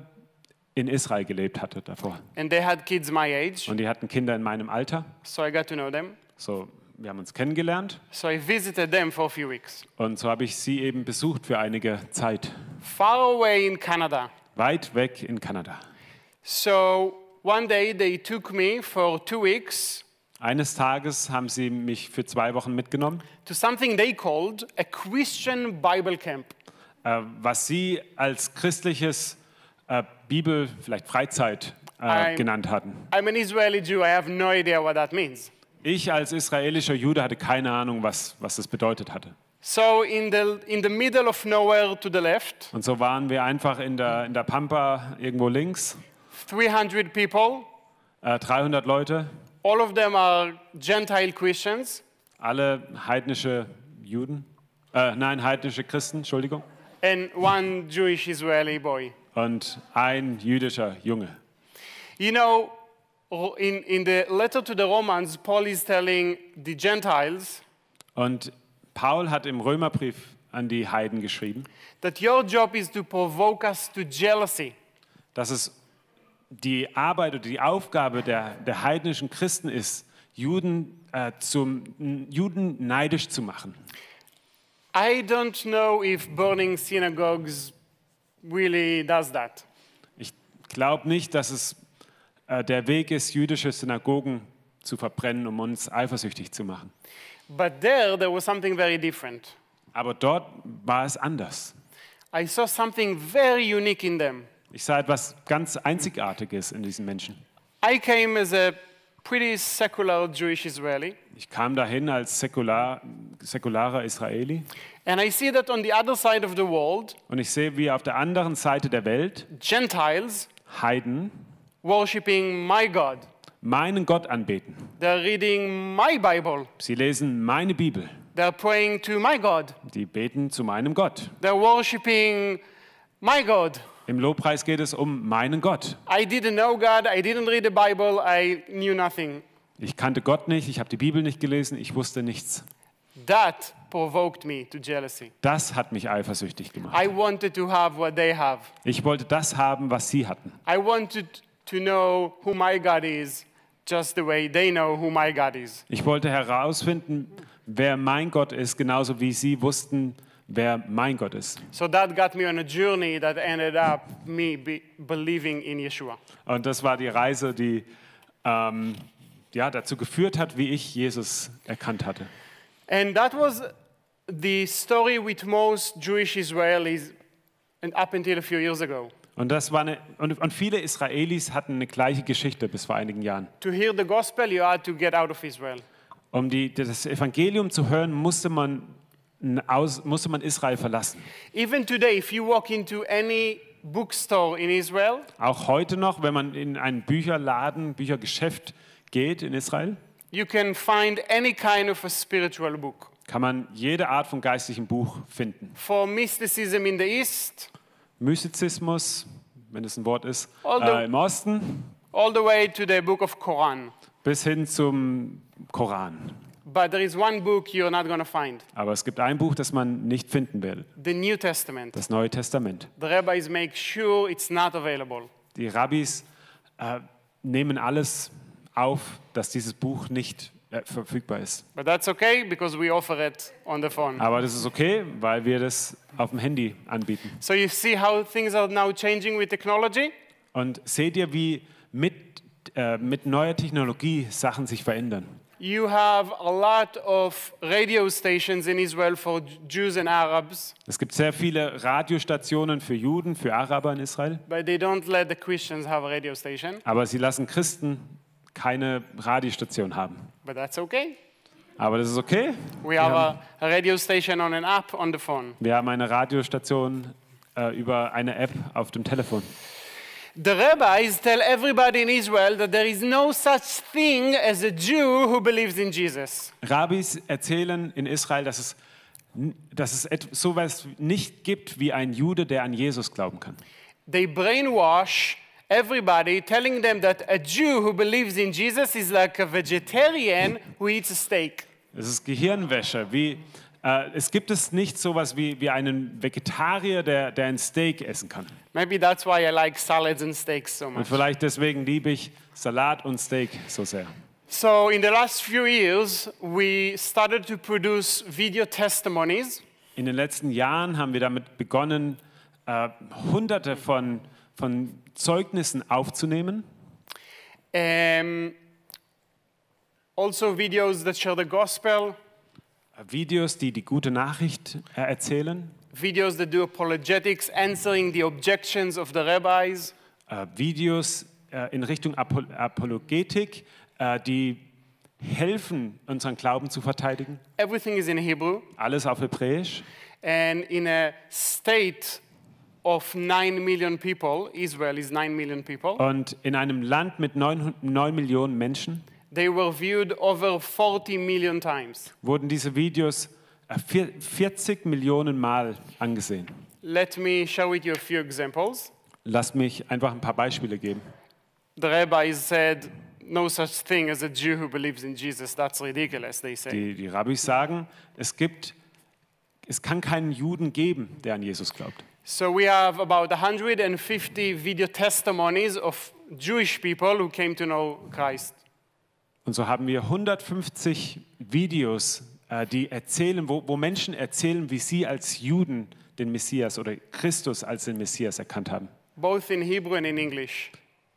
in Israel gelebt hatte davor. And they had kids my age, Und die hatten Kinder in meinem Alter. so I got to know them. So, wir haben uns kennengelernt So I visited them for a few weeks. und so habe ich sie eben besucht für einige Zeit, Far away in Canada. weit weg in Kanada. So one day they took me for two weeks Eines Tages haben sie mich für zwei Wochen mitgenommen, to something they called a Christian Bible camp. Äh, was sie als christliches äh, Bibel, vielleicht Freizeit äh, genannt hatten. I'm an Israeli Jew, I have no idea what that means. Ich als israelischer Jude hatte keine Ahnung, was, was das bedeutet hatte. So in the, in the middle of nowhere to the left, Und so waren wir einfach in der, in der Pampa irgendwo links, 300 people, äh, 300 Leute, all of them are Gentile Christians, alle heidnische Juden, äh, nein, heidnische Christen, Entschuldigung, and one Jewish Israeli boy. und ein jüdischer Junge. You know, in, in the letter to the Romans, Paul is telling the Gentiles Und Paul hat im Römerbrief an die Heiden geschrieben, that your job is to provoke us to jealousy. dass es die Arbeit oder die Aufgabe der, der heidnischen Christen ist, Juden, äh, zum, Juden neidisch zu machen. I don't know if burning synagogues really does that. Ich glaube nicht, dass es äh, der Weg ist, jüdische Synagogen zu verbrennen, um uns eifersüchtig zu machen. But there, there was something very different. Aber dort war es anders. I saw something very unique in them. Ich sah etwas ganz Einzigartiges in diesen Menschen. I came as a pretty secular Jewish Israeli, Ich kam dahin als säkular, säkularer Israeli and I see that on the other side of the world, und ich sehe, wie auf der anderen Seite der Welt Gentiles Heiden worshiping my God. meinen Gott anbeten. They're reading my Bible. Sie lesen meine Bibel. They're praying to my God. Die beten zu meinem Gott. They're worshiping my God. Im Lobpreis geht es um meinen Gott. I didn't know God. I didn't read the Bible. I knew nothing. Ich kannte Gott nicht, ich habe die Bibel nicht gelesen, ich wusste nichts. That provoked me to jealousy. Das hat mich eifersüchtig gemacht. I wanted to have what they have. Ich wollte das haben, was sie hatten. I wanted to know who my God is, just the way they know who my God is. Ich wollte herausfinden, wer mein Gott ist, genauso wie sie wussten, wer mein Gott ist. So that got me on a journey that ended up me be believing in Yeshua. Und das war die Reise, die ähm, ja, dazu geführt hat, wie ich Jesus erkannt hatte. And that was the story with most Jewish Israelis and up until a few years ago. Und, das war eine, und, und viele Israelis hatten eine gleiche Geschichte bis vor einigen Jahren. To hear the gospel, you had to get out of Israel. Um die, das Evangelium zu hören, musste man, aus, musste man Israel verlassen. Even today, if you walk into any bookstore in Israel, Auch heute noch, wenn man in einen Bücherladen, Büchergeschäft geht in Israel, you can find any kind of a spiritual book. kann man jede Art von geistlichem Buch finden. For mysticism in the East, Mystizismus, wenn es ein Wort ist, All the- äh, im Osten all the way to the book of Quran. bis hin zum Koran. But there is one book you're not going to find Aber es gibt ein Buch, das man nicht finden will, the New Testament. das Neue Testament. The rabbis make sure it's not available. Die Rabbis äh, nehmen alles auf, dass dieses Buch nicht äh, verfügbar ist. But that's okay because we offer it on the phone. Aber das ist okay, weil wir das auf dem Handy anbieten. So you see how things are now changing with technology? Und seht ihr, wie mit, äh, mit neuer Technologie Sachen sich verändern? You have a lot of radio stations in Israel for Jews and Arabs, Es gibt sehr viele Radiostationen für Juden, für Araber in Israel, but they don't let the Christians have a radio station. aber sie lassen Christen keine Radiostation haben. But that's okay. Aber das ist okay. We have a, radio station on an app on the phone. Wir haben eine Radiostation äh, über eine App auf dem Telefon. The rabbis tell everybody in Israel that there is no such thing as a Jew who believes in Jesus. Rabbis erzählen in Israel, dass es, dass es sowas nicht gibt wie ein Jude, der an Jesus glauben kann. They brainwash everybody, telling them that a Jew who believes in Jesus is like a vegetarian who eats a steak. Es ist Gehirnwäsche. Wie, äh, es gibt es nicht sowas wie, wie einen Vegetarier, der, der ein Steak essen kann. Maybe that's why I like salads and steaks so Und much. vielleicht deswegen liebe ich Salat und Steak so sehr. So, in the last few years, we started to produce video testimonies In den letzten Jahren haben wir damit begonnen, äh, hunderte von, von Zeugnissen aufzunehmen. um, also videos that share the gospel, Videos, die die gute Nachricht äh, erzählen. videos that do apologetics, answering the objections of the rabbis, Äh, Videos äh, in Richtung Apo Apologetik, die helfen, unseren Glauben zu verteidigen. everything is in Hebrew. Alles auf Hebräisch. And in a state of 9 million people, Israel is 9 million people, Und in einem Land mit 9, 9 Millionen Menschen they were viewed over 40 million times. wurden diese Videos äh, vier- 40 Millionen Mal angesehen. Let me show you a few examples. Lasst mich einfach ein paar Beispiele geben. The rabbis said, No such thing as a Jew who believes in Jesus. That's ridiculous, they say. Die, die Rabbis sagen, es gibt, es kann keinen Juden geben, der an Jesus glaubt. So we have about 150 video testimonies of Jewish people who came to know Christ. Und so haben wir 150 Videos, äh, die erzählen, wo, wo Menschen erzählen, wie sie als Juden den Messias oder Christus als den Messias erkannt haben. both in Hebrew and in English.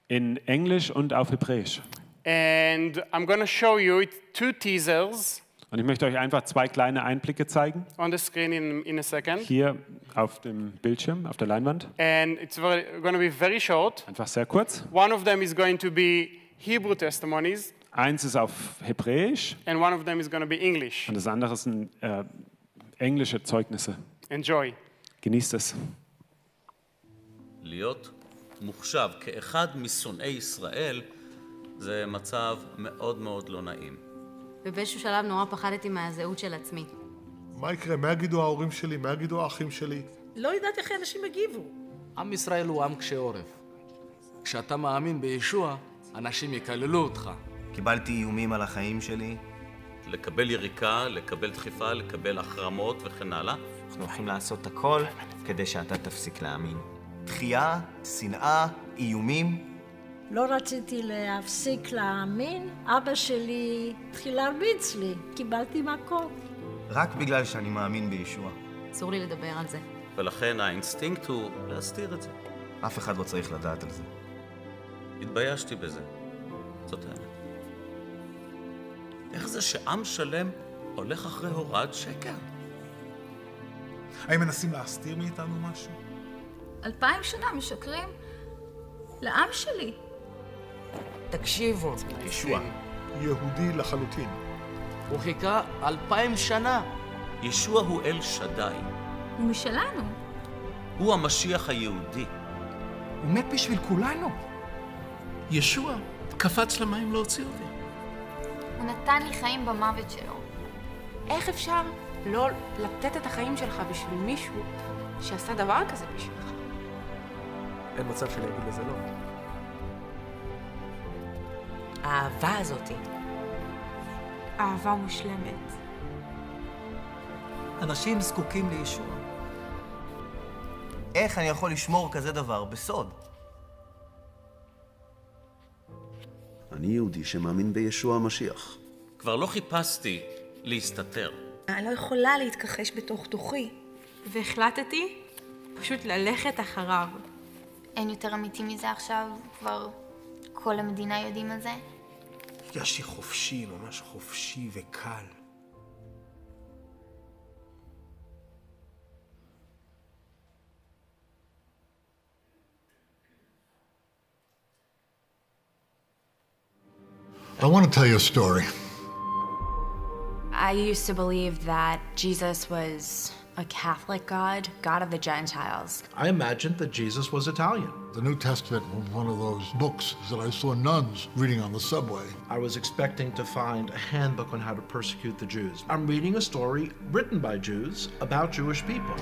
In Englisch und auf Hebräisch. And I'm going to show you two teasers Und ich möchte euch einfach zwei kleine Einblicke zeigen. on the screen in, in a second. Hier auf dem Bildschirm, auf der Leinwand. And it's very, going to be very short. Einfach sehr kurz. One of them is going to be Hebrew testimonies, Eins ist auf Hebräisch and one of them is going to be English. und das andere sind äh, englische Zeugnisse. Enjoy. Genießt es. להיות מוחשב כאחד משונאי ישראל, זה מצב מאוד מאוד לא נעים. ובאיזשהו שלב נורא פחדתי מהזהות של עצמי. מה יקרה? מה יגידו ההורים שלי? מה יגידו האחים שלי? לא יודעת איך אנשים יגיבו. עם ישראל הוא עם קשה עורף. כשאתה מאמין בישוע, אנשים יקללו אותך. קיבלתי איומים על החיים שלי. לקבל יריקה, לקבל דחיפה, לקבל החרמות וכן הלאה. אנחנו הולכים לעשות הכל כדי שאתה תפסיק להאמין. דחייה, שנאה, איומים. לא רציתי להפסיק להאמין, אבא שלי התחיל להרביץ לי, קיבלתי מכות. רק בגלל שאני מאמין בישוע. אסור לי לדבר על זה. ולכן האינסטינקט הוא להסתיר את זה. אף אחד לא צריך לדעת על זה. התביישתי בזה. זאת האמת. איך זה שעם שלם הולך אחרי הוראת שקר? האם מנסים להסתיר מאיתנו משהו? אלפיים שנה משקרים לעם שלי. תקשיבו. ישוע. יהודי לחלוטין. הוא חיכה אלפיים שנה. ישוע הוא אל שדי. הוא משלנו. הוא המשיח היהודי. הוא מת בשביל כולנו. ישוע קפץ למים להוציא אותי. הוא נתן לי חיים במוות שלו. איך אפשר לא לתת את החיים שלך בשביל מישהו שעשה דבר כזה בשבילך? אין מצב שאני אגיד לזה לא. האהבה הזאתי. אהבה מושלמת. אנשים זקוקים לישוע. איך אני יכול לשמור כזה דבר בסוד? אני יהודי שמאמין בישוע המשיח. כבר לא חיפשתי להסתתר. אני לא יכולה להתכחש בתוך תוכי. והחלטתי פשוט ללכת אחריו. אין יותר אמיתי מזה עכשיו, כבר כל המדינה יודעים על זה. הרגשתי חופשי, ממש חופשי וקל. I want to tell you a story. I used to believe that Jesus was a Catholic God, God of the Gentiles. I imagined that Jesus was Italian. The New Testament was one of those books that I saw nuns reading on the subway. I was expecting to find a handbook on how to persecute the Jews. I'm reading a story written by Jews about Jewish people.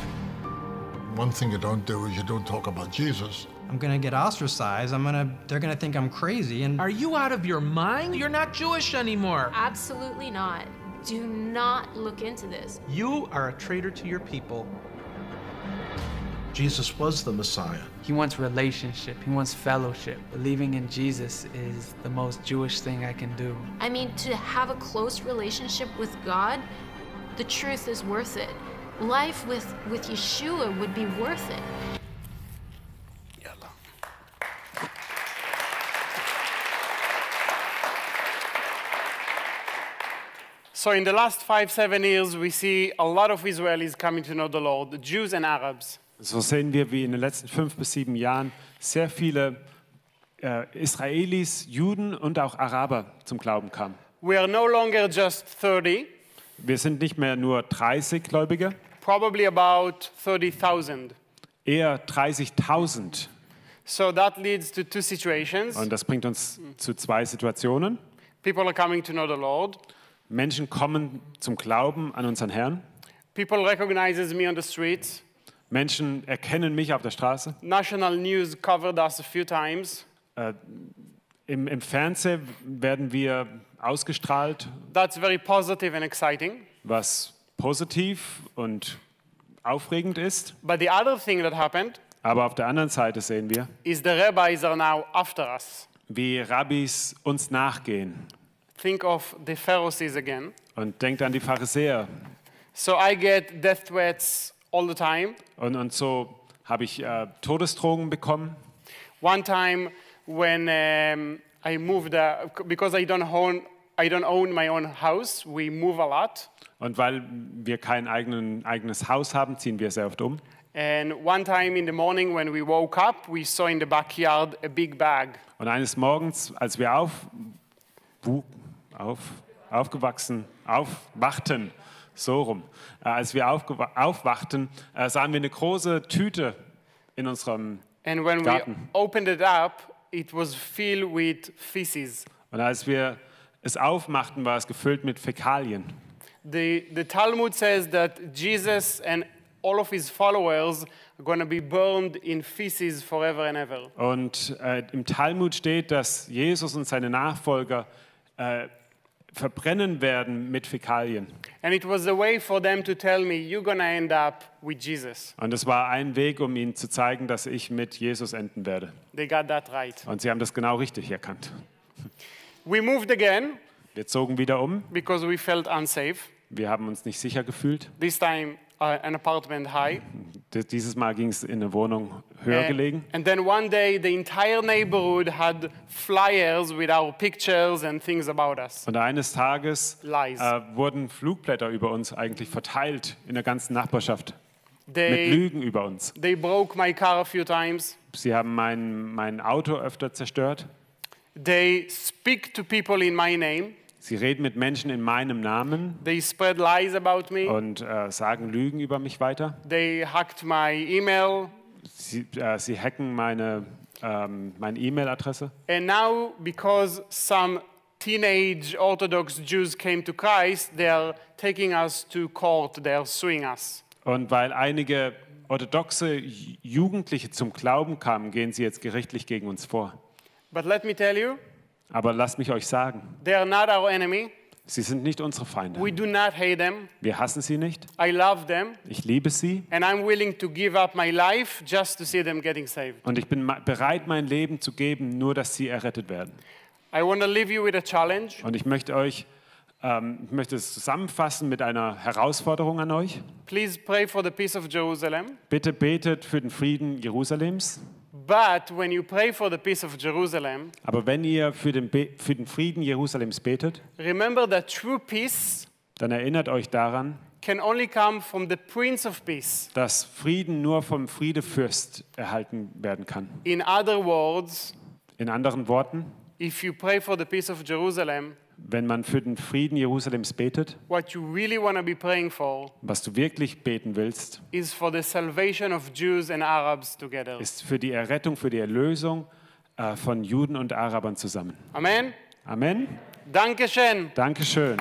One thing you don't do is you don't talk about Jesus. I'm gonna get ostracized. I'm gonna, they're gonna think I'm crazy. And Are you out of your mind? You're not Jewish anymore. Absolutely not. Do not look into this. You are a traitor to your people. Jesus was the Messiah. He wants relationship. He wants fellowship. Believing in Jesus is the most Jewish thing I can do. I mean, to have a close relationship with God, the truth is worth it. Life with, with Yeshua would be worth it. So in the last five, seven years, we see a lot of Israelis coming to know the Lord, Jews and Arabs. So sehen wir, wie in den letzten fünf bis sieben Jahren sehr viele äh, Israelis, Juden und auch Araber zum Glauben kamen. We are no longer just 30, Wir sind nicht mehr nur 30 Gläubige, probably about 30,000. eher 30.000. So that leads to two situations. Und das bringt uns zu zwei Situationen. People are coming to know the Lord. Menschen kommen zum Glauben an unseren Herrn. People recognizes me on the streets. Menschen erkennen mich auf der Straße. National news covered us a few times. Äh, im, Im Fernsehen werden wir ausgestrahlt, That's very positive and exciting. was positiv und aufregend ist. But the other thing that happened Aber auf der anderen Seite sehen wir, is the rabbis are now after us. wie Rabbis uns nachgehen. Think of the Pharisees again. Und denkt an die Pharisäer. So I get death threats all the time. Und, und so habe ich äh, Todesdrohungen bekommen. One time when um, I moved, uh, because I don't own, I don't own my own house, we move a lot. Und weil wir kein eigenen, eigenes Haus haben, ziehen wir sehr oft um. And one time in the morning when we woke up, we saw in the backyard a big bag. Und eines Morgens, als wir auf, auf, aufgewachsen, aufwachten, so rum, äh, als wir aufwachten, äh, sahen wir eine große Tüte in unserem And when we Garten. opened it up, it was filled with feces. Und als wir es aufmachten, war es gefüllt mit Fäkalien. The, the Talmud says that Jesus and all of his followers are going to be burned in feces forever and ever. Und äh, im Talmud steht, dass Jesus und seine Nachfolger äh, verbrennen werden mit Fäkalien. And it was a way for them to tell me, you're going to end up with Jesus. Und es war ein Weg, um ihnen zu zeigen, dass ich mit Jesus enden werde. They got that right. Und sie haben das genau richtig erkannt. We moved again Wir zogen wieder um. because we felt unsafe. Wir haben uns nicht sicher gefühlt. This time, an apartment high. Dieses Mal ging es in eine Wohnung höher Uh, gelegen. and then one day, the entire neighborhood had flyers with our pictures and things about us. Und eines Tages äh, wurden Flugblätter über uns eigentlich verteilt in der ganzen Nachbarschaft. mit They, Lügen über uns. they broke my car a few times. Sie haben mein, mein Auto öfter zerstört. They speak to people in my name. Sie reden mit Menschen in meinem Namen They spread lies about me. und äh, sagen Lügen über mich weiter. They hacked my email. Sie, äh, sie hacken meine, ähm, meine E-Mail-Adresse. And now, because some teenage Orthodox Jews came to Christ, they are taking us to court. They are suing us. Und weil einige orthodoxe Jugendliche zum Glauben kamen, gehen sie jetzt gerichtlich gegen uns vor. But let me tell you, Aber lasst mich euch sagen, they are not our enemy. sie sind nicht unsere Feinde. We do not hate them. Wir hassen sie nicht. I love them. Ich liebe sie And I'm willing to give up my life just to see them getting saved. und ich bin bereit, mein Leben zu geben, nur dass sie errettet werden. I want to leave you with a challenge. Und ich möchte euch, ähm, ich möchte es zusammenfassen mit einer Herausforderung an euch. Please pray for the peace of Jerusalem. Bitte betet für den Frieden Jerusalems. But when you pray for the peace of Jerusalem, Aber wenn ihr für den, Be für den Frieden Jerusalems betet, remember that true peace dann erinnert euch daran, can only come from the Prince of Peace. dass Frieden nur vom Friedefürst erhalten werden kann. In other words, In anderen Worten, if you pray for the peace of Jerusalem, wenn man für den Frieden Jerusalems betet, what you really want to be praying for was du wirklich beten willst, is for the salvation of Jews and Arabs together. ist für die Errettung, für die Erlösung äh, von Juden und Arabern zusammen. Amen. Amen. Dankeschön. Dankeschön.